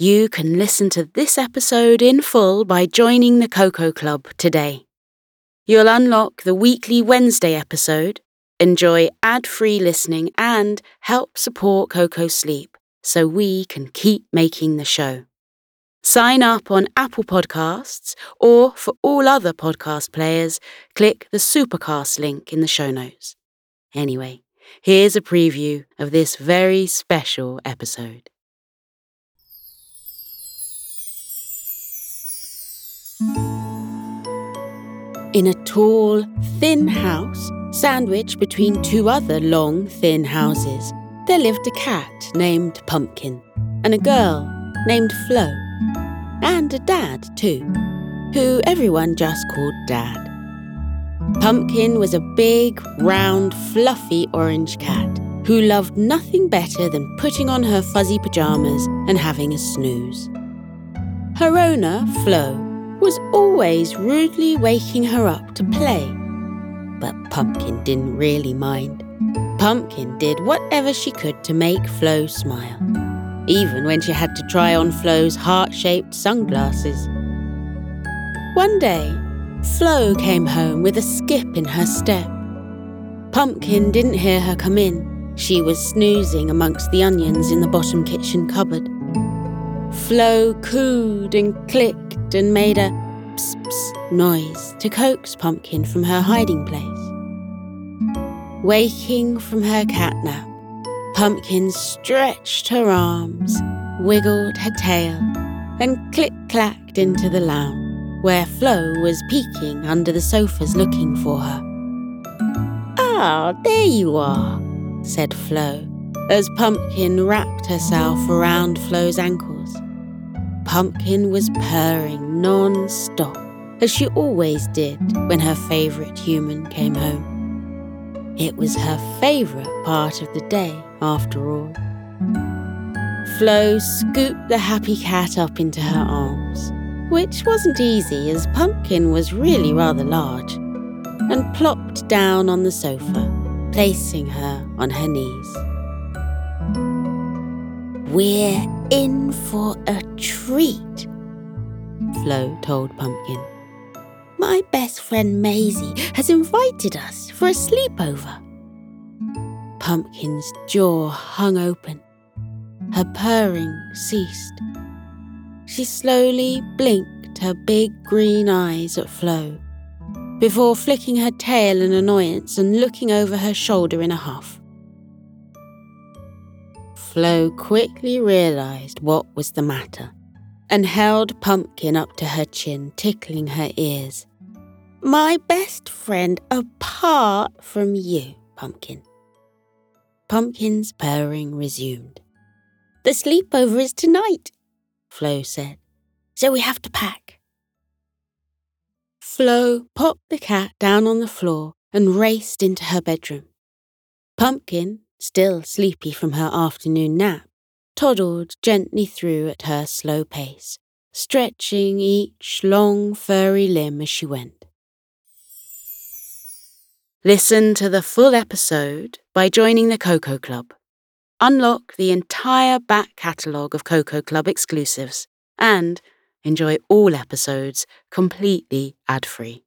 You can listen to this episode in full by joining the Koko Club today. You'll unlock the weekly Wednesday episode, enjoy ad free listening, and help support Koko sleep so we can keep making the show. Sign up on Apple Podcasts, or for all other podcast players, click the Supercast link in the show notes. Anyway, here's a preview of this very special episode. In a tall, thin house, sandwiched between two other long, thin houses, there lived a cat named Pumpkin and a girl named Flo. And a dad, too, who everyone just called Dad. Pumpkin was a big, round, fluffy orange cat who loved nothing better than putting on her fuzzy pajamas and having a snooze. Her owner, Flo, was always rudely waking her up to play. But Pumpkin didn't really mind. Pumpkin did whatever she could to make Flo smile, even when she had to try on Flo's heart shaped sunglasses. One day, Flo came home with a skip in her step. Pumpkin didn't hear her come in. She was snoozing amongst the onions in the bottom kitchen cupboard. Flo cooed and clicked and made a ps ps noise to coax Pumpkin from her hiding place. Waking from her catnap, Pumpkin stretched her arms, wiggled her tail, and click clacked into the lounge, where Flo was peeking under the sofas looking for her. Ah, there you are, said Flo, as Pumpkin wrapped herself around Flo's ankles. Pumpkin was purring non stop, as she always did when her favourite human came home. It was her favourite part of the day, after all. Flo scooped the happy cat up into her arms, which wasn't easy as Pumpkin was really rather large, and plopped down on the sofa, placing her on her knees. We're in for a treat, Flo told Pumpkin. My best friend Maisie has invited us for a sleepover. Pumpkin's jaw hung open. Her purring ceased. She slowly blinked her big green eyes at Flo before flicking her tail in annoyance and looking over her shoulder in a huff. Flo quickly realized what was the matter and held Pumpkin up to her chin, tickling her ears. My best friend apart from you, Pumpkin. Pumpkin's purring resumed. The sleepover is tonight, Flo said, so we have to pack. Flo popped the cat down on the floor and raced into her bedroom. Pumpkin still sleepy from her afternoon nap, toddled gently through at her slow pace, stretching each long furry limb as she went. Listen to the full episode by joining the Koko Club. Unlock the entire back catalogue of Koko Club exclusives and enjoy all episodes completely ad free.